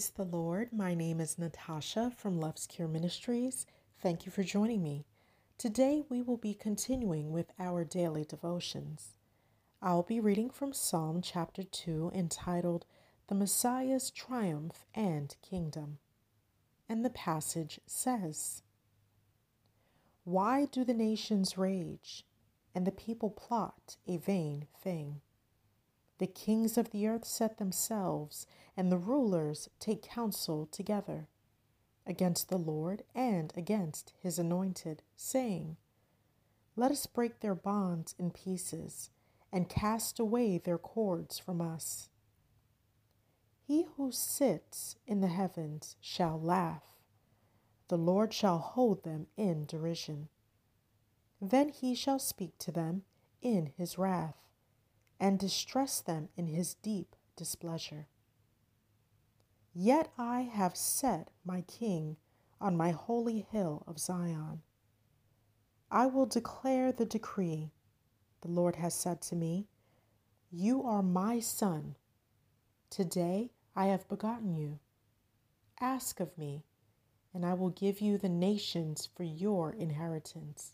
Praise the Lord. My name is Natasha from LuvsCure Ministries. Thank you for joining me. Today we will be continuing with our daily devotions. I'll be reading from Psalm chapter 2 entitled The Messiah's Triumph and Kingdom. And the passage says Why do the nations rage and the people plot a vain thing? The kings of the earth set themselves, and the rulers take counsel together against the Lord and against his anointed, saying, Let us break their bonds in pieces and cast away their cords from us. He who sits in the heavens shall laugh, the Lord shall hold them in derision. Then he shall speak to them in his wrath and distress them in his deep displeasure. Yet I have set my king on my holy hill of Zion. I will declare the decree. The Lord has said to me, You are my son. Today I have begotten you. Ask of me, and I will give you the nations for your inheritance,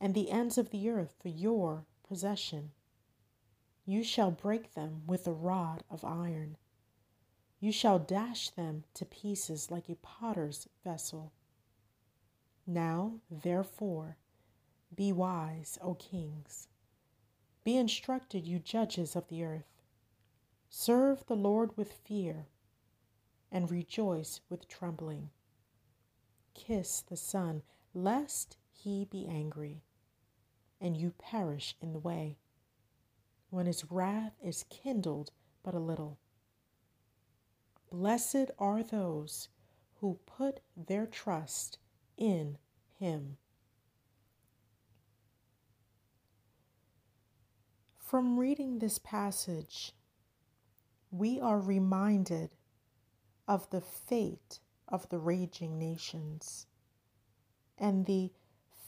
and the ends of the earth for your possession. You shall break them with a rod of iron. You shall dash them to pieces like a potter's vessel. Now, therefore, be wise, O kings. Be instructed, you judges of the earth. Serve the Lord with fear and rejoice with trembling. Kiss the Son, lest he be angry and you perish in the way when his wrath is kindled but a little. Blessed are those who put their trust in him. From reading this passage, we are reminded of the fate of the raging nations and the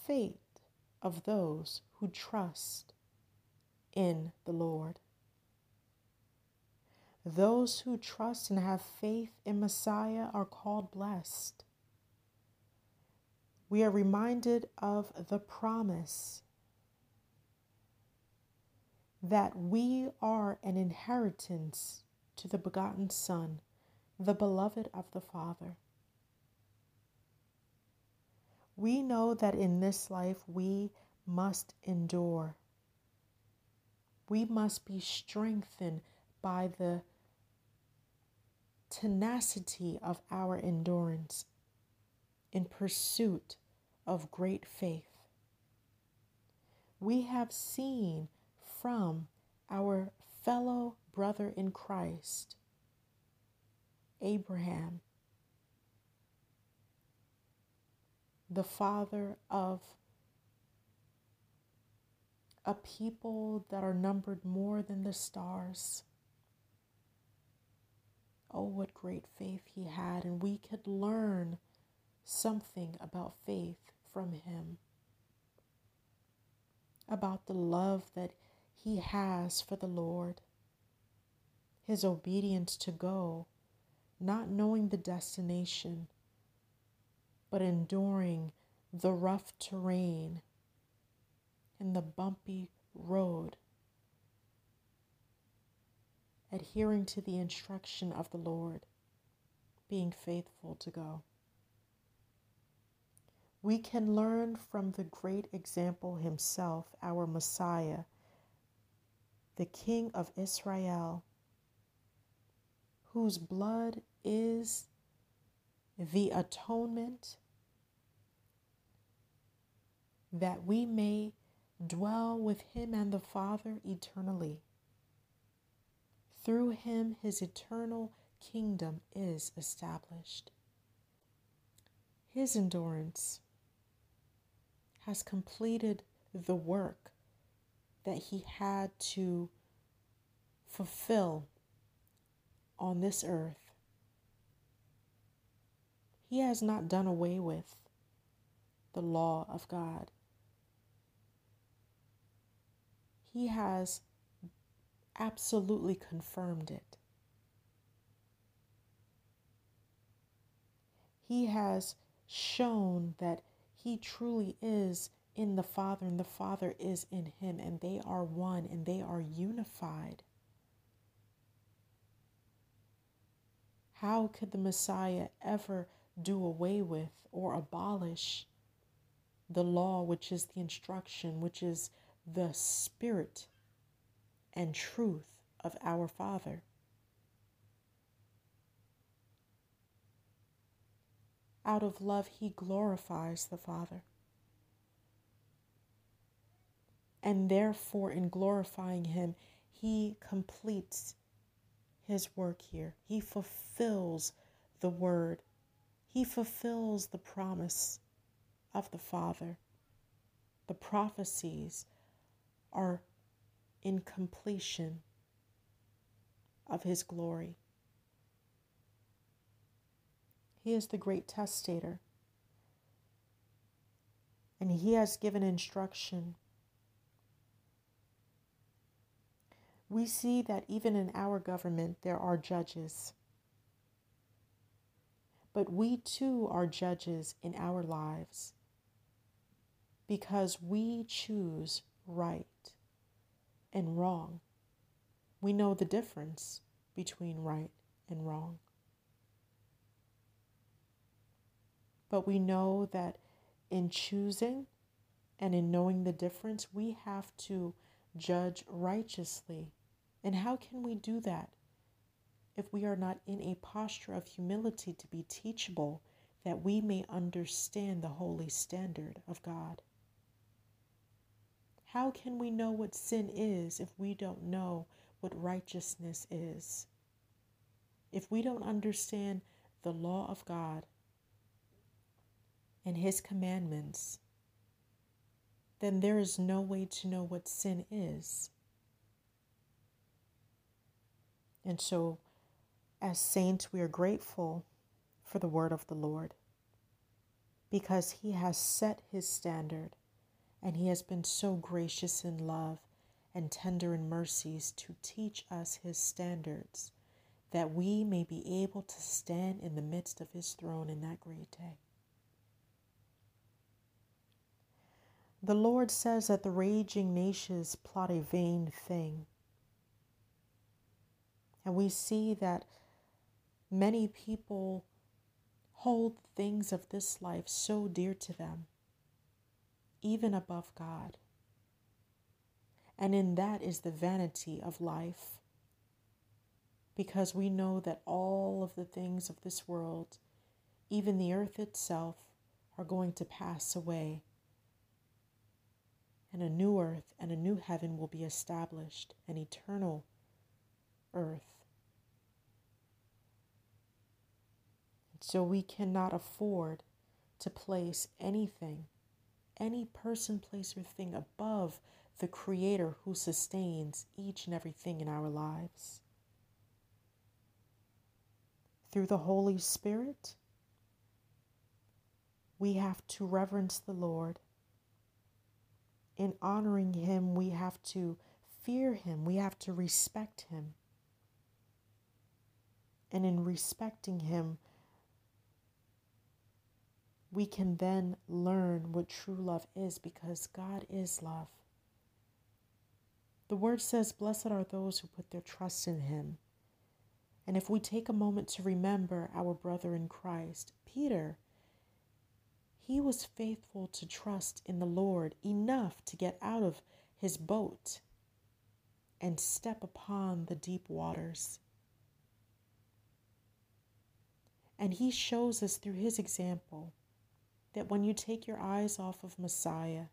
fate of those who trust in the Lord. Those who trust and have faith in Messiah are called blessed. We are reminded of the promise that we are an inheritance to the begotten Son, the beloved of the Father. We know that in this life we must endure we must be strengthened by the tenacity of our endurance in pursuit of great faith. We have seen from our fellow brother in Christ, Abraham, the father of a people that are numbered more than the stars. Oh, what great faith he had, and we could learn something about faith from him, about the love that he has for the Lord, his obedience to go, not knowing the destination, but enduring the rough terrain in the bumpy road, adhering to the instruction of the Lord, being faithful to go. We can learn from the great example himself, our Messiah, the King of Israel, whose blood is the atonement that we may dwell with him and the Father eternally. Through him, his eternal kingdom is established. His endurance has completed the work that he had to fulfill on this earth. He has not done away with the law of God. He has absolutely confirmed it. He has shown that he truly is in the Father and the Father is in him, and they are one and they are unified. How could the Messiah ever do away with or abolish the law, which is the instruction, which is the spirit and truth of our Father? Out of love, he glorifies the Father. And therefore, in glorifying him, he completes his work here. He fulfills the word, he fulfills the promise of the Father. The prophecies are in completion of his glory. He is the great testator. And he has given instruction. We see that even in our government, there are judges. But we too are judges in our lives because we choose right and wrong. We know the difference between right and wrong. But we know that in choosing and in knowing the difference, we have to judge righteously. And how can we do that if we are not in a posture of humility to be teachable that we may understand the holy standard of God? How can we know what sin is if we don't know what righteousness is? If we don't understand the law of God and His commandments, then there is no way to know what sin is. And so, as saints, we are grateful for the word of the Lord because He has set His standard and He has been so gracious in love and tender in mercies to teach us His standards that we may be able to stand in the midst of His throne in that great day. The Lord says that the raging nations plot a vain thing. And we see that many people hold things of this life so dear to them, even above God. And in that is the vanity of life. Because we know that all of the things of this world, even the earth itself, are going to pass away and a new earth and a new heaven will be established, an eternal earth. So we cannot afford to place anything, any person, place, or thing above the Creator who sustains each and everything in our lives. Through the Holy Spirit, we have to reverence the Lord in honoring Him, we have to fear Him, we have to respect Him. And in respecting Him, we can then learn what true love is because God is love. The word says, Blessed are those who put their trust in Him. And if we take a moment to remember our brother in Christ, Peter, he was faithful to trust in the Lord enough to get out of his boat and step upon the deep waters. And he shows us through his example that when you take your eyes off of Messiah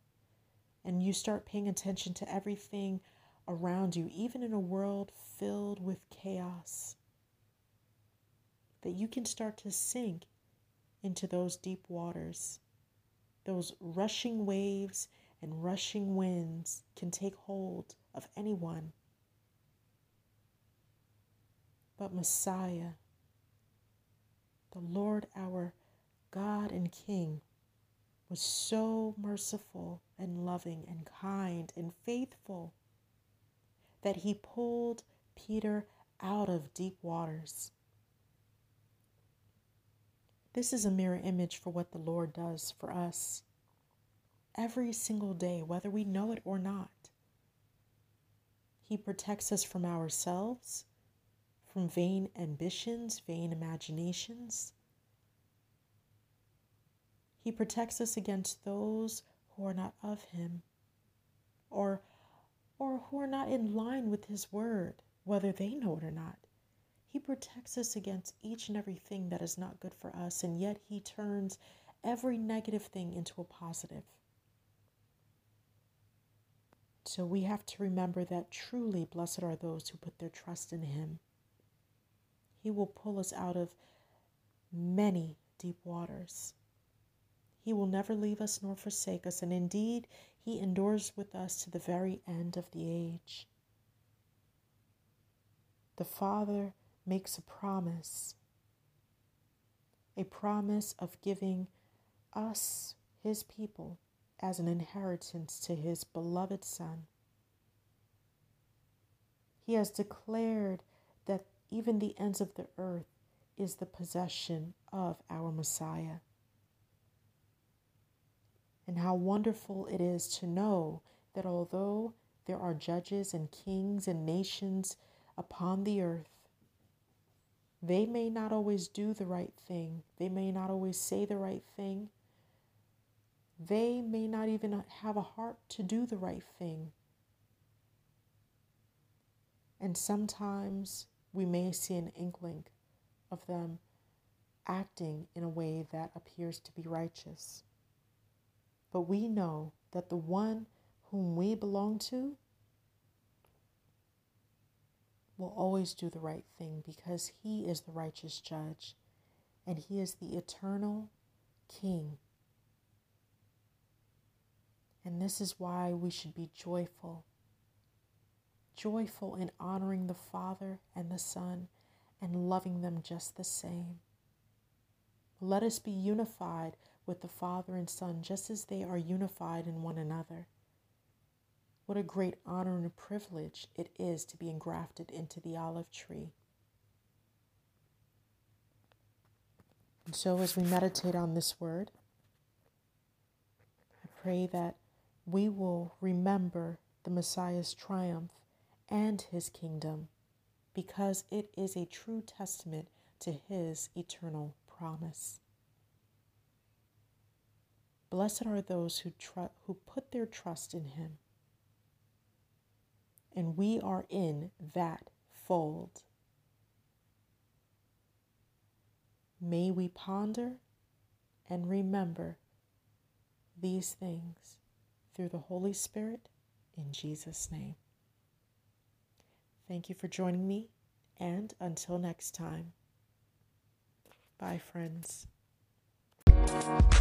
and you start paying attention to everything around you, even in a world filled with chaos, that you can start to sink into those deep waters. Those rushing waves and rushing winds can take hold of anyone. But Messiah, the Lord our God and King, was so merciful and loving and kind and faithful that he pulled Peter out of deep waters This is a mirror image for what the Lord does for us every single day, whether we know it or not. He protects us from ourselves, from vain ambitions, vain imaginations. He protects us against those who are not of Him or, or who are not in line with His word, whether they know it or not. He protects us against each and everything that is not good for us, and yet He turns every negative thing into a positive. So we have to remember that truly blessed are those who put their trust in Him. He will pull us out of many deep waters. He will never leave us nor forsake us, and indeed, He endures with us to the very end of the age. The Father makes a promise, a promise of giving us, His people, as an inheritance to his beloved Son. He has declared that even the ends of the earth is the possession of our Messiah. And how wonderful it is to know that although there are judges and kings and nations upon the earth, they may not always do the right thing. They may not always say the right thing. They may not even have a heart to do the right thing. And sometimes we may see an inkling of them acting in a way that appears to be righteous. But we know that the one whom we belong to will always do the right thing because he is the righteous judge and he is the eternal king and this is why we should be joyful. Joyful in honoring the Father and the Son and loving them just the same. Let us be unified with the Father and Son just as they are unified in one another. What a great honor and a privilege it is to be engrafted into the olive tree. And so, as we meditate on this word, I pray that we will remember the Messiah's triumph and his kingdom because it is a true testament to his eternal promise. Blessed are those who, tr- who put their trust in him. And we are in that fold. May we ponder and remember these things through the Holy Spirit in Jesus' name. Thank you for joining me, and until next time, bye, friends. Thank you.